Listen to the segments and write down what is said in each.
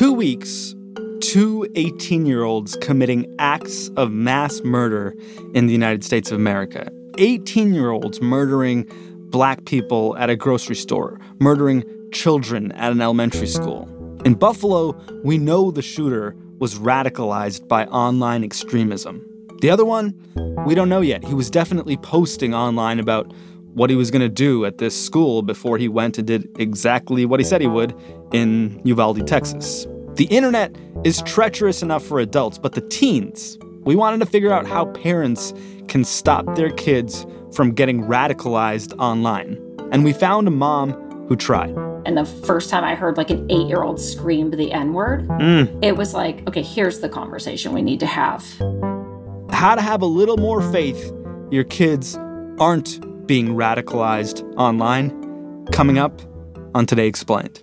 two weeks, two 18 year olds committing acts of mass murder in the United States of America. 18 year olds murdering black people at a grocery store, murdering children at an elementary school. In Buffalo, we know the shooter was radicalized by online extremism. The other one, we don't know yet. He was definitely posting online about what he was going to do at this school before he went and did exactly what he said he would in Uvalde, Texas. The internet is treacherous enough for adults, but the teens, we wanted to figure out how parents can stop their kids from getting radicalized online. And we found a mom who tried. And the first time I heard like an eight year old scream the N word, Mm. it was like, okay, here's the conversation we need to have. How to have a little more faith your kids aren't being radicalized online. Coming up on Today Explained.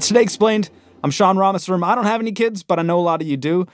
It's Today Explained. I'm Sean Rameswaram. I don't have any kids, but I know a lot of you do.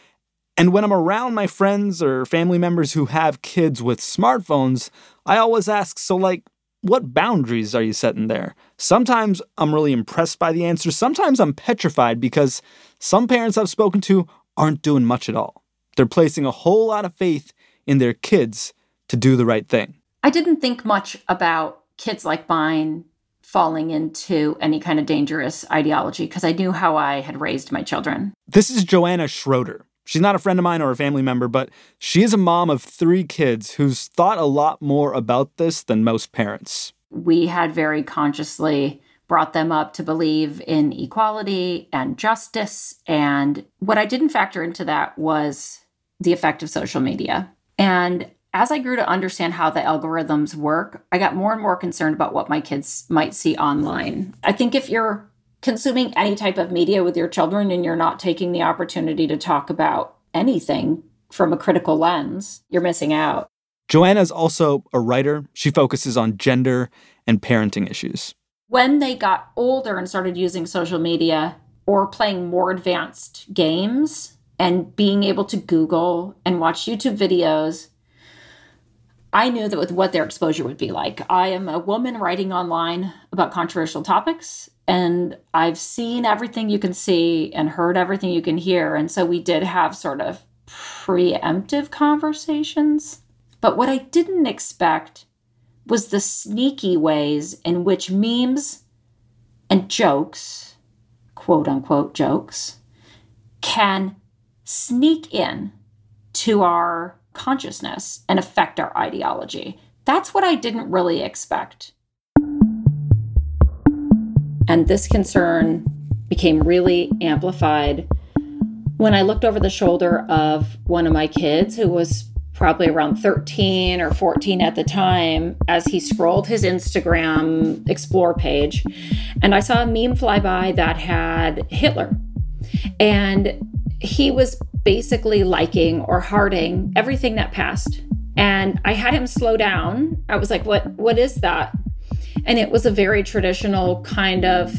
And when I'm around my friends or family members who have kids with smartphones, I always ask, so, like, what boundaries are you setting there? Sometimes I'm really impressed by the answers. Sometimes I'm petrified because some parents I've spoken to aren't doing much at all. They're placing a whole lot of faith in their kids to do the right thing. I didn't think much about kids like mine falling into any kind of dangerous ideology because I knew how I had raised my children. This is Joanna Schroeder. She's not a friend of mine or a family member, but she is a mom of three kids who's thought a lot more about this than most parents. We had very consciously brought them up to believe in equality and justice. And what I didn't factor into that was the effect of social media. And as I grew to understand how the algorithms work, I got more and more concerned about what my kids might see online. I think if you're consuming any type of media with your children and you're not taking the opportunity to talk about anything from a critical lens, you're missing out. Joanna's also a writer. She focuses on gender and parenting issues. When they got older and started using social media or playing more advanced games and being able to Google and watch YouTube videos, I knew that with what their exposure would be like. I am a woman writing online about controversial topics, and I've seen everything you can see and heard everything you can hear. And so we did have sort of preemptive conversations. But what I didn't expect was the sneaky ways in which memes and jokes, quote unquote jokes, can sneak in to our consciousness and affect our ideology. That's what I didn't really expect. And this concern became really amplified when I looked over the shoulder of one of my kids who was probably around 13 or 14 at the time as he scrolled his Instagram explore page and I saw a meme fly by that had Hitler. And he was basically liking or hearting everything that passed. And I had him slow down. I was like, "What what is that?" And it was a very traditional kind of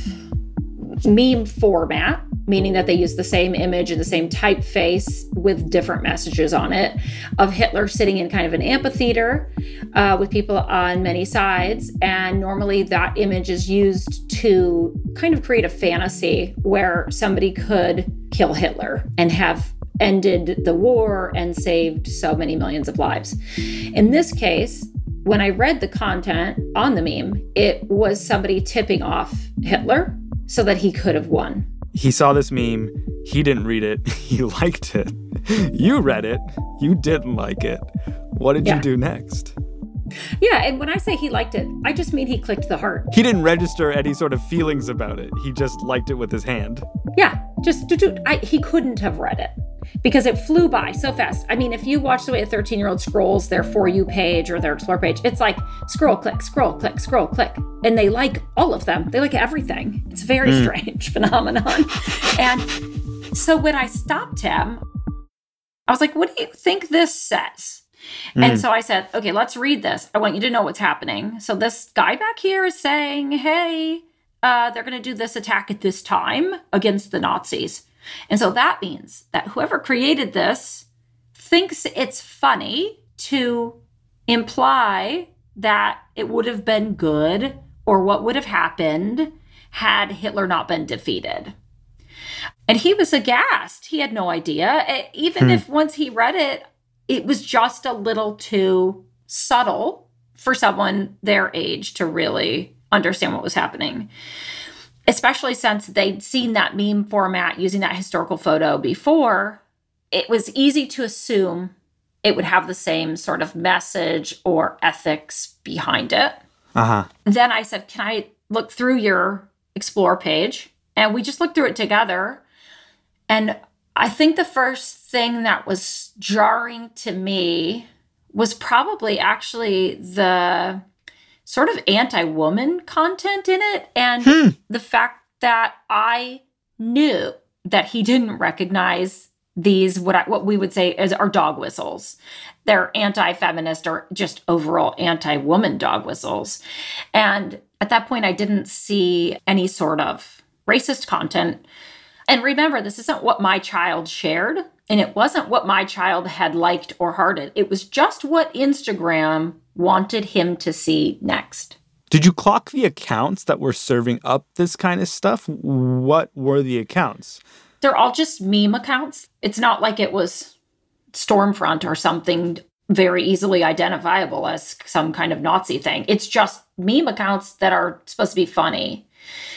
meme format, meaning that they use the same image and the same typeface with different messages on it of Hitler sitting in kind of an amphitheater uh, with people on many sides. And normally that image is used to kind of create a fantasy where somebody could kill Hitler and have ended the war and saved so many millions of lives. In this case, when I read the content on the meme, it was somebody tipping off Hitler so that he could have won. He saw this meme. He didn't read it. He liked it. You read it. You didn't like it. What did Yeah. you do next? Yeah, and when I say he liked it, I just mean he clicked the heart. He didn't register any sort of feelings about it. He just liked it with his hand. Yeah, just I, he couldn't have read it. Because it flew by so fast. I mean, if you watch the way a 13 year old scrolls their For You page or their Explore page, it's like scroll, click, scroll, click, scroll, click. And they like all of them, they like everything. It's a very mm. strange phenomenon. and so when I stopped him, I was like, what do you think this says? Mm. And so I said, okay, let's read this. I want you to know what's happening. So this guy back here is saying, hey, uh, they're going to do this attack at this time against the Nazis. And so that means that whoever created this thinks it's funny to imply that it would have been good or what would have happened had Hitler not been defeated. And he was aghast. He had no idea. Even hmm. if once he read it, it was just a little too subtle for someone their age to really understand what was happening especially since they'd seen that meme format using that historical photo before, it was easy to assume it would have the same sort of message or ethics behind it. Uh-huh. Then I said, Can I look through your Explore page? And we just looked through it together. And I think the first thing that was jarring to me was probably actually the sort of anti woman content in it. And hmm. the fact that I knew that he didn't recognize these what I, what we would say as our dog whistles. They're anti-feminist or just overall anti-woman dog whistles. And at that point I didn't see any sort of racist content. And remember, this isn't what my child shared, and it wasn't what my child had liked or hearted. It was just what Instagram wanted him to see next. Did you clock the accounts that were serving up this kind of stuff? What were the accounts? They're all just meme accounts. It's not like it was Stormfront or something very easily identifiable as some kind of Nazi thing. It's just meme accounts that are supposed to be funny.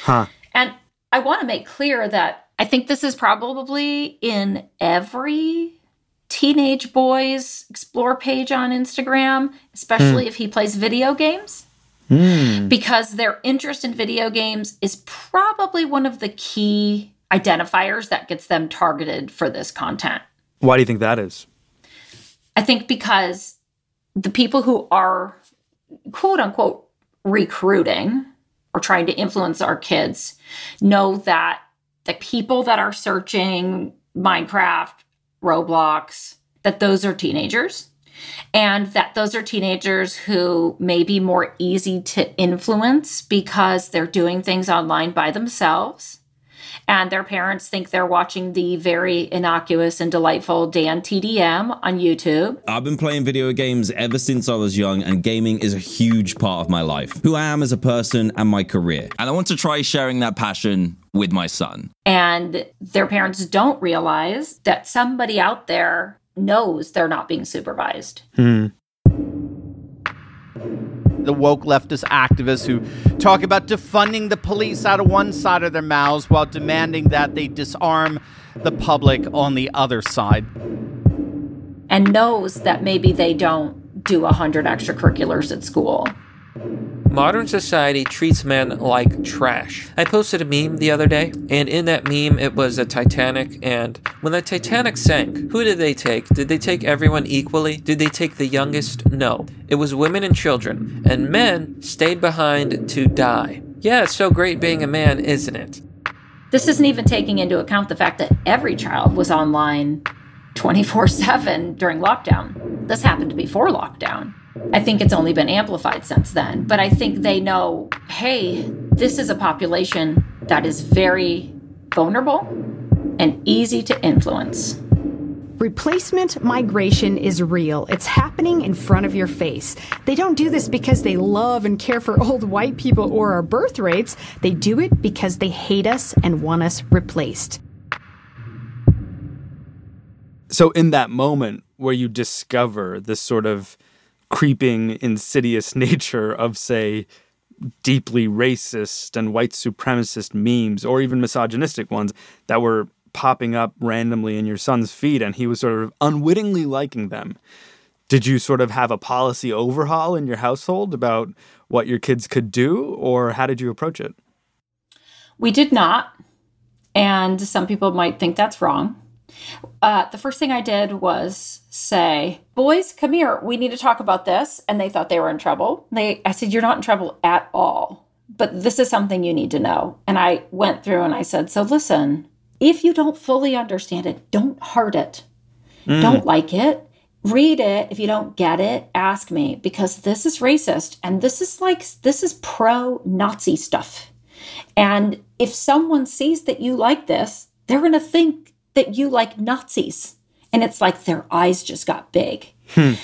Huh. And I want to make clear that I think this is probably in every teenage boy's explore page on Instagram, especially mm. if he plays video games. Mm. Because their interest in video games is probably one of the key identifiers that gets them targeted for this content. Why do you think that is? I think because the people who are quote unquote recruiting or trying to influence our kids know that the people that are searching Minecraft Roblox, that those are teenagers. And that those are teenagers who may be more easy to influence because they're doing things online by themselves and their parents think they're watching the very innocuous and delightful DanTDM on YouTube. I've been playing video games ever since I was young, and gaming is a huge part of my life, who I am as a person and my career. And I want to try sharing that passion with my son. And their parents don't realize that somebody out there knows they're not being supervised. Hmm the woke leftist activists who talk about defunding the police out of one side of their mouths while demanding that they disarm the public on the other side. And knows that maybe they don't do 100 extracurriculars at school. Modern society treats men like trash. I posted a meme the other day, and in that meme, it was a Titanic. And when the Titanic sank, who did they take? Did they take everyone equally? Did they take the youngest? No. It was women and children, and men stayed behind to die. Yeah, it's so great being a man, isn't it? This isn't even taking into account the fact that every child was online 24 7 during lockdown. This happened before lockdown. I think it's only been amplified since then. But I think they know hey, this is a population that is very vulnerable and easy to influence. Replacement migration is real. It's happening in front of your face. They don't do this because they love and care for old white people or our birth rates. They do it because they hate us and want us replaced. So, in that moment where you discover this sort of creeping, insidious nature of, say, deeply racist and white supremacist memes or even misogynistic ones that were popping up randomly in your son's feed and he was sort of unwittingly liking them. Did you sort of have a policy overhaul in your household about what your kids could do or how did you approach it? We did not. And some people might think that's wrong. Uh, the first thing I did was say, "Boys, come here. We need to talk about this." And they thought they were in trouble. They, I said, "You're not in trouble at all, but this is something you need to know." And I went through and I said, "So listen, if you don't fully understand it, don't heart it. Mm. Don't like it. Read it. If you don't get it, ask me because this is racist and this is like this is pro-Nazi stuff." And if someone sees that you like this, they're going to think that you like Nazis. And it's like their eyes just got big. Hmm.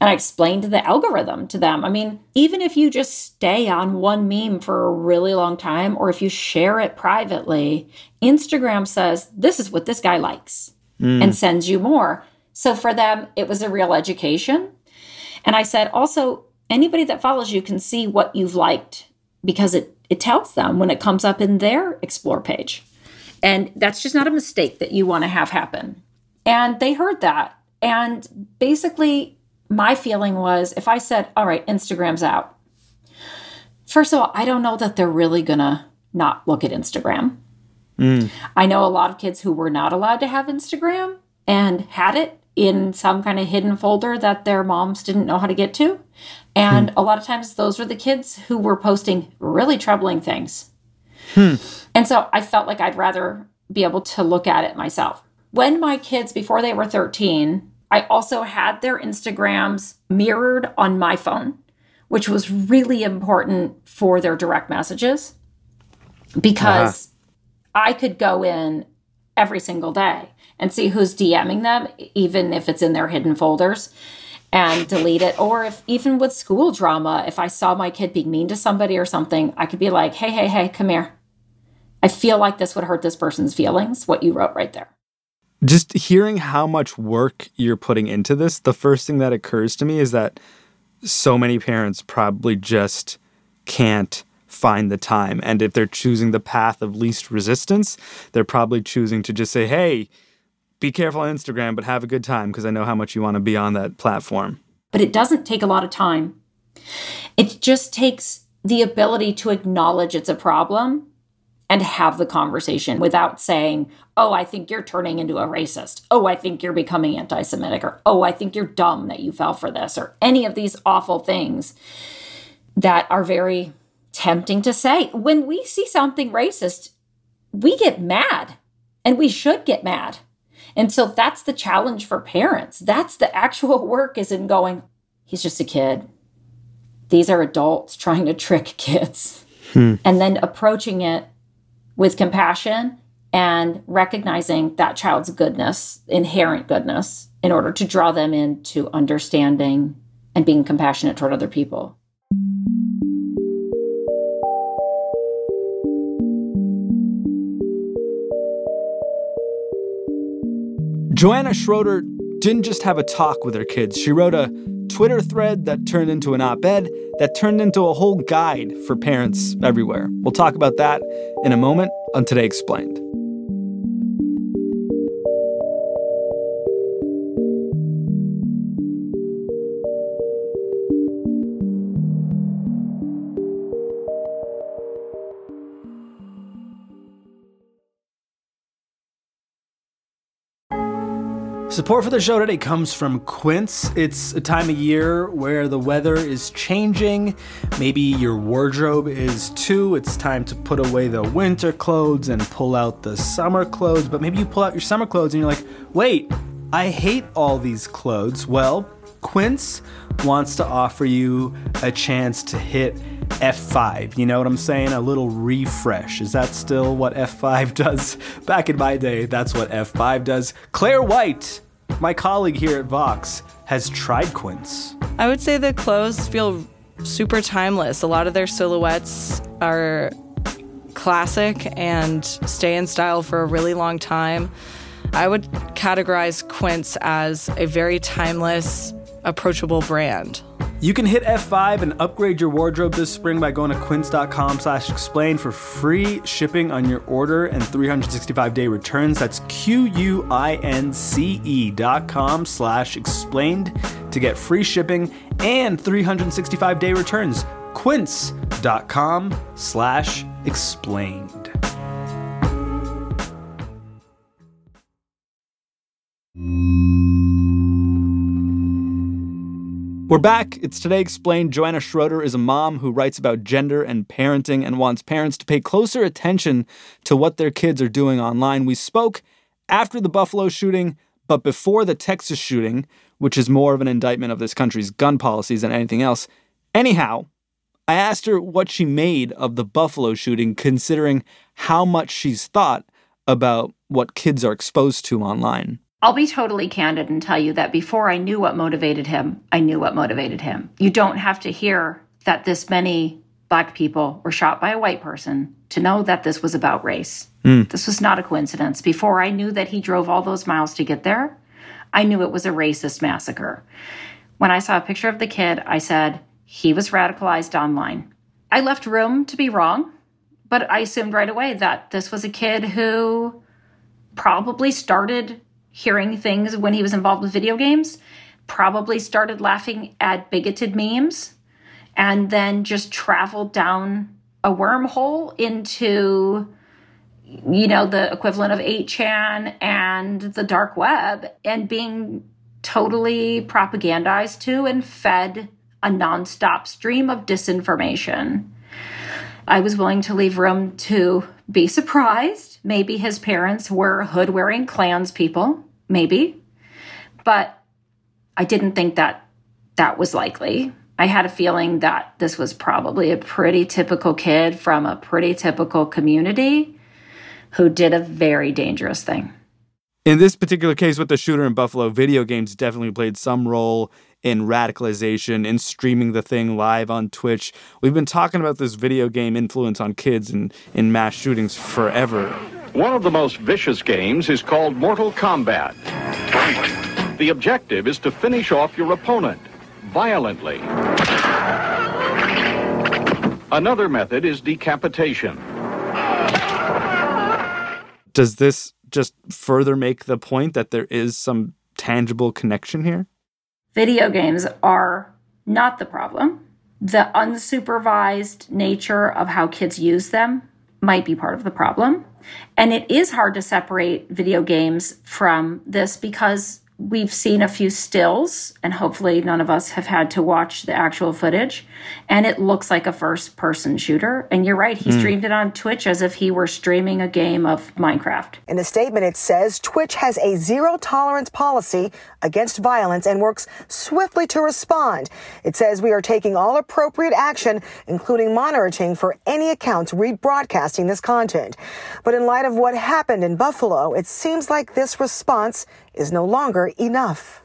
And I explained the algorithm to them. I mean, even if you just stay on one meme for a really long time, or if you share it privately, Instagram says, this is what this guy likes mm. and sends you more. So for them, it was a real education. And I said, also, anybody that follows you can see what you've liked because it, it tells them when it comes up in their explore page. And that's just not a mistake that you want to have happen. And they heard that. And basically, my feeling was if I said, all right, Instagram's out, first of all, I don't know that they're really going to not look at Instagram. Mm. I know a lot of kids who were not allowed to have Instagram and had it in some kind of hidden folder that their moms didn't know how to get to. And hmm. a lot of times, those were the kids who were posting really troubling things. Hmm. And so I felt like I'd rather be able to look at it myself. When my kids, before they were 13, I also had their Instagrams mirrored on my phone, which was really important for their direct messages because uh-huh. I could go in every single day and see who's DMing them, even if it's in their hidden folders and delete it. Or if even with school drama, if I saw my kid being mean to somebody or something, I could be like, hey, hey, hey, come here. I feel like this would hurt this person's feelings, what you wrote right there. Just hearing how much work you're putting into this, the first thing that occurs to me is that so many parents probably just can't find the time. And if they're choosing the path of least resistance, they're probably choosing to just say, hey, be careful on Instagram, but have a good time because I know how much you want to be on that platform. But it doesn't take a lot of time. It just takes the ability to acknowledge it's a problem and have the conversation without saying, Oh, I think you're turning into a racist. Oh, I think you're becoming anti Semitic. Or, Oh, I think you're dumb that you fell for this. Or any of these awful things that are very tempting to say. When we see something racist, we get mad and we should get mad. And so that's the challenge for parents. That's the actual work is in going, he's just a kid. These are adults trying to trick kids. Hmm. And then approaching it with compassion and recognizing that child's goodness, inherent goodness, in order to draw them into understanding and being compassionate toward other people. Joanna Schroeder didn't just have a talk with her kids, she wrote a Twitter thread that turned into an op ed that turned into a whole guide for parents everywhere. We'll talk about that in a moment on Today Explained. Support for the show today comes from Quince. It's a time of year where the weather is changing. Maybe your wardrobe is too. It's time to put away the winter clothes and pull out the summer clothes. But maybe you pull out your summer clothes and you're like, wait, I hate all these clothes. Well, Quince wants to offer you a chance to hit F5. You know what I'm saying? A little refresh. Is that still what F5 does? Back in my day, that's what F5 does. Claire White my colleague here at Vox has tried Quince. I would say the clothes feel super timeless. A lot of their silhouettes are classic and stay in style for a really long time. I would categorize Quince as a very timeless, approachable brand. You can hit F5 and upgrade your wardrobe this spring by going to quince.com slash explain for free shipping on your order and 365-day returns. That's Q-U-I-N-C-E dot com slash explained to get free shipping and 365-day returns. Quince.com slash explained. We're back. It's Today Explained. Joanna Schroeder is a mom who writes about gender and parenting and wants parents to pay closer attention to what their kids are doing online. We spoke after the Buffalo shooting, but before the Texas shooting, which is more of an indictment of this country's gun policies than anything else. Anyhow, I asked her what she made of the Buffalo shooting, considering how much she's thought about what kids are exposed to online. I'll be totally candid and tell you that before I knew what motivated him, I knew what motivated him. You don't have to hear that this many black people were shot by a white person to know that this was about race. Mm. This was not a coincidence. Before I knew that he drove all those miles to get there, I knew it was a racist massacre. When I saw a picture of the kid, I said, he was radicalized online. I left room to be wrong, but I assumed right away that this was a kid who probably started hearing things when he was involved with video games, probably started laughing at bigoted memes, and then just traveled down a wormhole into you know the equivalent of 8chan and the dark web and being totally propagandized to and fed a nonstop stream of disinformation. I was willing to leave room to be surprised. Maybe his parents were hood wearing Klans people, maybe. But I didn't think that that was likely. I had a feeling that this was probably a pretty typical kid from a pretty typical community who did a very dangerous thing. In this particular case with the shooter in Buffalo, video games definitely played some role in radicalization, in streaming the thing live on Twitch. We've been talking about this video game influence on kids and in mass shootings forever. One of the most vicious games is called Mortal Kombat. The objective is to finish off your opponent violently. Another method is decapitation. Does this just further make the point that there is some tangible connection here? Video games are not the problem. The unsupervised nature of how kids use them might be part of the problem. And it is hard to separate video games from this because we've seen a few stills, and hopefully none of us have had to watch the actual footage. And it looks like a first person shooter. And you're right, he mm. streamed it on Twitch as if he were streaming a game of Minecraft. In a statement, it says Twitch has a zero tolerance policy against violence and works swiftly to respond. It says we are taking all appropriate action, including monitoring for any accounts rebroadcasting this content. But in light of what happened in Buffalo, it seems like this response is no longer enough.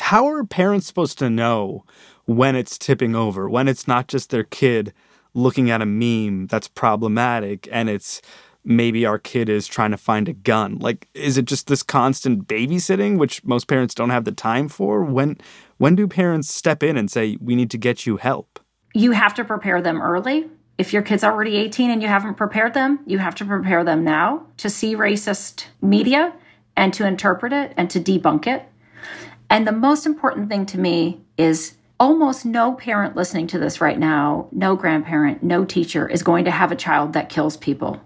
How are parents supposed to know when it's tipping over, when it's not just their kid looking at a meme that's problematic and it's maybe our kid is trying to find a gun? Like is it just this constant babysitting which most parents don't have the time for? When when do parents step in and say we need to get you help? You have to prepare them early. If your kid's already 18 and you haven't prepared them, you have to prepare them now to see racist media and to interpret it and to debunk it. And the most important thing to me is almost no parent listening to this right now, no grandparent, no teacher is going to have a child that kills people.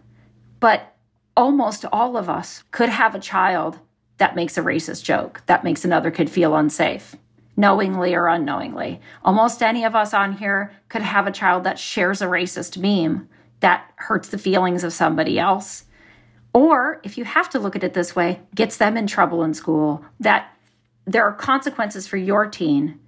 But almost all of us could have a child that makes a racist joke, that makes another kid feel unsafe, knowingly or unknowingly. Almost any of us on here could have a child that shares a racist meme that hurts the feelings of somebody else or if you have to look at it this way, gets them in trouble in school, that there are consequences for your teen.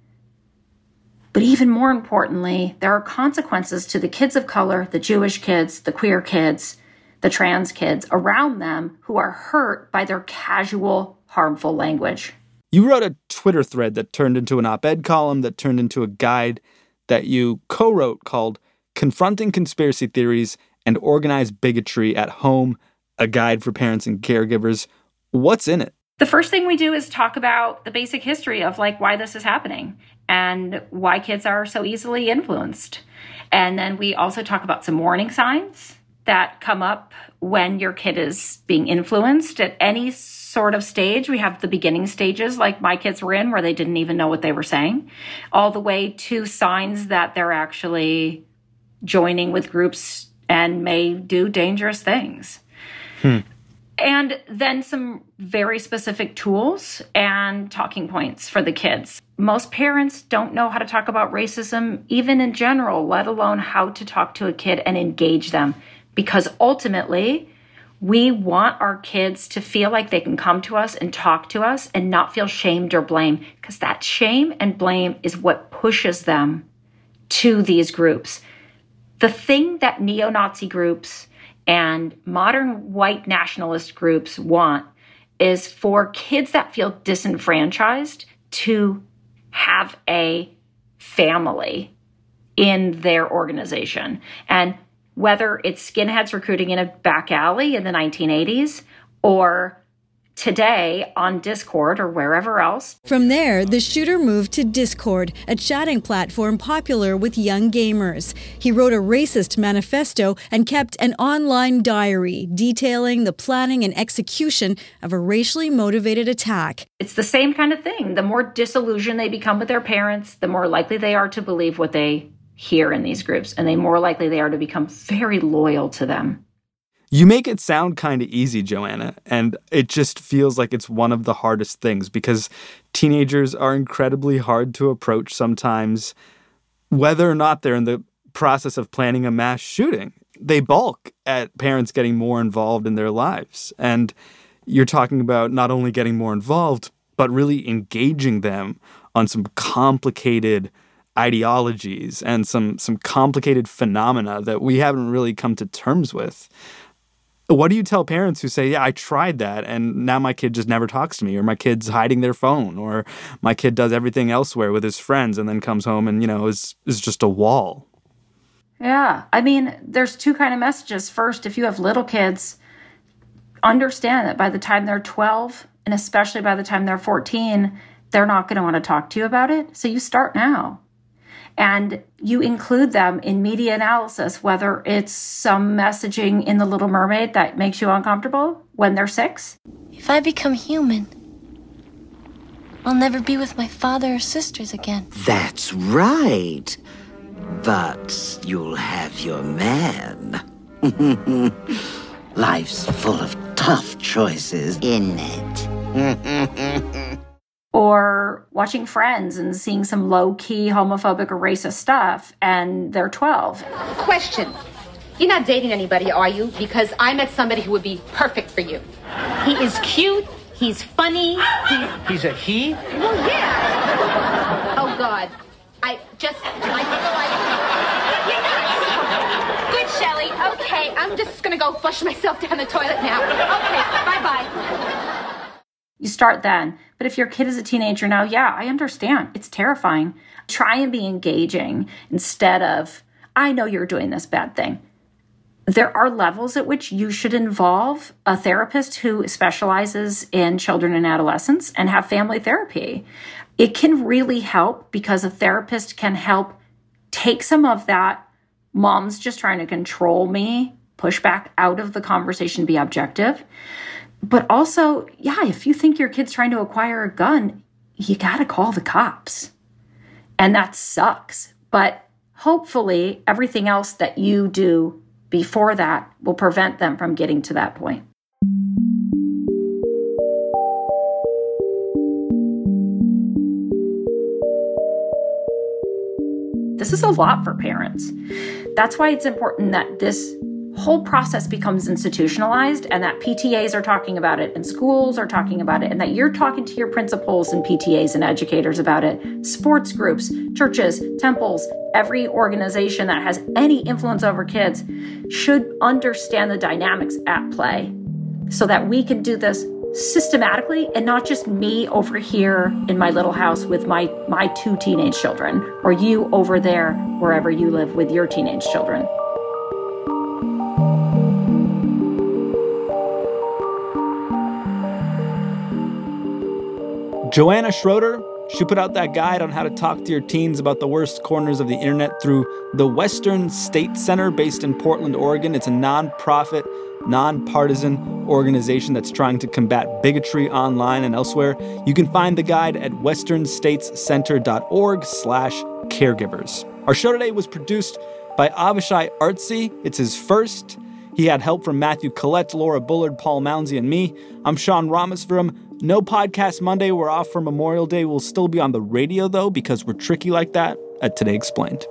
But even more importantly, there are consequences to the kids of color, the Jewish kids, the queer kids, the trans kids around them who are hurt by their casual, harmful language. You wrote a Twitter thread that turned into an op ed column that turned into a guide that you co wrote called Confronting Conspiracy Theories and Organized Bigotry at Home a guide for parents and caregivers. What's in it? The first thing we do is talk about the basic history of like why this is happening and why kids are so easily influenced. And then we also talk about some warning signs that come up when your kid is being influenced at any sort of stage. We have the beginning stages, like my kids were in, where they didn't even know what they were saying, all the way to signs that they're actually joining with groups and may do dangerous things. Hmm. and then some very specific tools and talking points for the kids. Most parents don't know how to talk about racism, even in general, let alone how to talk to a kid and engage them. Because ultimately, we want our kids to feel like they can come to us and talk to us and not feel shamed or blame, because that shame and blame is what pushes them to these groups. The thing that neo Nazi groups and modern white nationalist groups want is for kids that feel disenfranchised to have a family in their organization. And whether it's skinheads recruiting in a back alley in the 1980s or today on Discord or wherever else. From there, the shooter moved to Discord, a chatting platform popular with young gamers. He wrote a racist manifesto and kept an online diary detailing the planning and execution of a racially motivated attack. It's the same kind of thing. The more disillusioned they become with their parents, the more likely they are to believe what they hear in these groups, and the more likely they are to become very loyal to them. You make it sound kind of easy, Joanna, and it just feels like it's one of the hardest things because teenagers are incredibly hard to approach sometimes, whether or not they're in the process of planning a mass shooting. They balk at parents getting more involved in their lives. And you're talking about not only getting more involved, but really engaging them on some complicated ideologies and some some complicated phenomena that we haven't really come to terms with. What do you tell parents who say, "Yeah, I tried that and now my kid just never talks to me or my kid's hiding their phone or my kid does everything elsewhere with his friends and then comes home and, you know, is is just a wall." Yeah. I mean, there's two kind of messages. First, if you have little kids, understand that by the time they're 12 and especially by the time they're 14, they're not going to want to talk to you about it. So you start now and you include them in media analysis, whether it's some messaging in The Little Mermaid that makes you uncomfortable when they're six. If I become human, I'll never be with my father or sisters again. That's right. But you'll have your man. Life's full of tough choices, isn't it? or watching Friends and seeing some low key homophobic or racist stuff, and they're 12. Question You're not dating anybody, are you? Because I met somebody who would be perfect for you. He is cute, he's funny, he's. He's a he? Well, yeah. Oh, God. I just. I Good, Shelly. Okay, I'm just gonna go flush myself down the toilet now. Okay, bye bye. You start then. But if your kid is a teenager now, yeah, I understand. It's terrifying. Try and be engaging instead of, I know you're doing this bad thing. There are levels at which you should involve a therapist who specializes in children and adolescents and have family therapy. It can really help because a therapist can help take some of that mom's just trying to control me, push back out of the conversation, be objective but also, yeah, if you think your kid's trying to acquire a gun, you got to call the cops. And that sucks. But hopefully, everything else that you do before that will prevent them from getting to that point. This is a lot for parents. That's why it's important that this whole process becomes institutionalized and that PTAs are talking about it and schools are talking about it and that you're talking to your principals and PTAs and educators about it, sports groups, churches, temples, every organization that has any influence over kids should understand the dynamics at play so that we can do this systematically and not just me over here in my little house with my my two teenage children or you over there wherever you live with your teenage children. Joanna Schroeder, she put out that guide on how to talk to your teens about the worst corners of the internet through the Western State Center based in Portland, Oregon. It's a nonprofit, nonpartisan organization that's trying to combat bigotry online and elsewhere. You can find the guide at westernstatescenter.org slash caregivers. Our show today was produced by Avishay Artsy. It's his first He had help from Matthew Collette, Laura Bullard, Paul Mounsey, and me. I'm Sean Rameswaram. No podcast Monday. We're off for Memorial Day. We'll still be on the radio, though, because we're tricky like that at Today Explained.